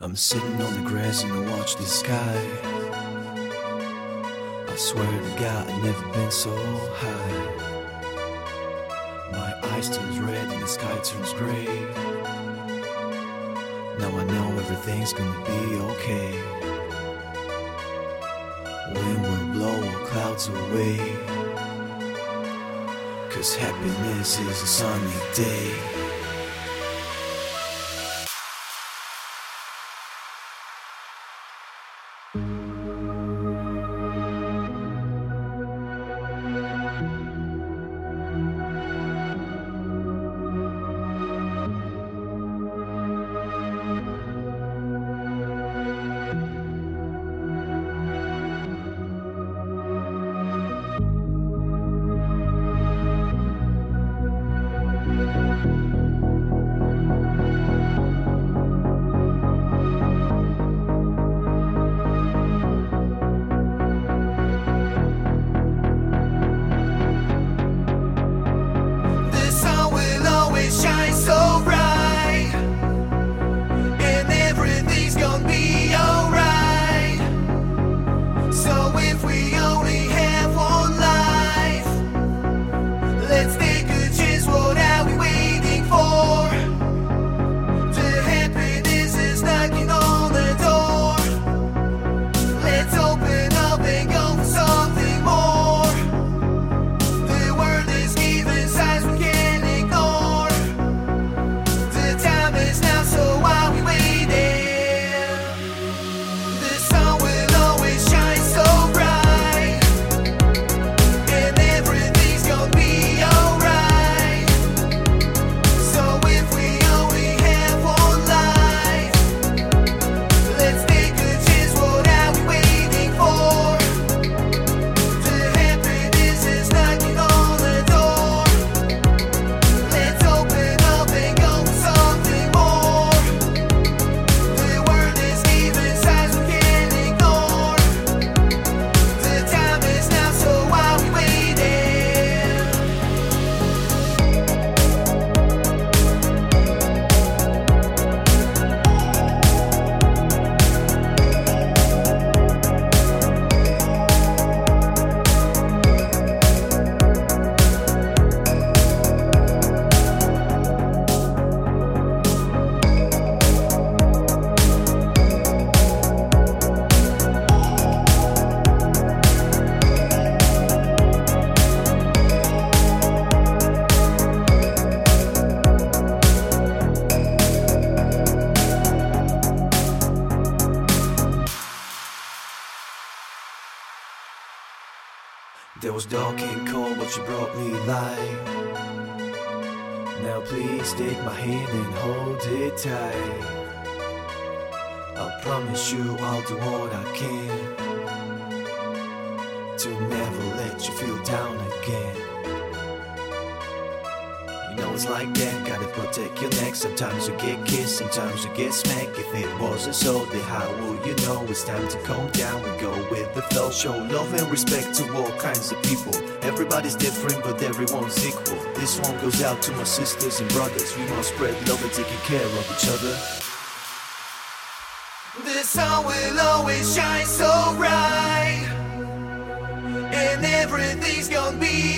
I'm sitting on the grass and I watch the sky. I swear to God, I've never been so high. My eyes turns red and the sky turns gray. Now I know everything's gonna be okay. Wind will blow all clouds away. Cause happiness is a sunny day. There was dark and cold, but you brought me light. Now please take my hand and hold it tight. I promise you I'll do what I can to never let you feel down again. Know it's like that, gotta protect your neck. Sometimes you get kissed, sometimes you get smacked. If it wasn't so, then how will you know it's time to calm down and go with the flow? Show love and respect to all kinds of people. Everybody's different, but everyone's equal. This one goes out to my sisters and brothers. We must spread love and taking care of each other. The sun will always shine so bright, and everything's gonna be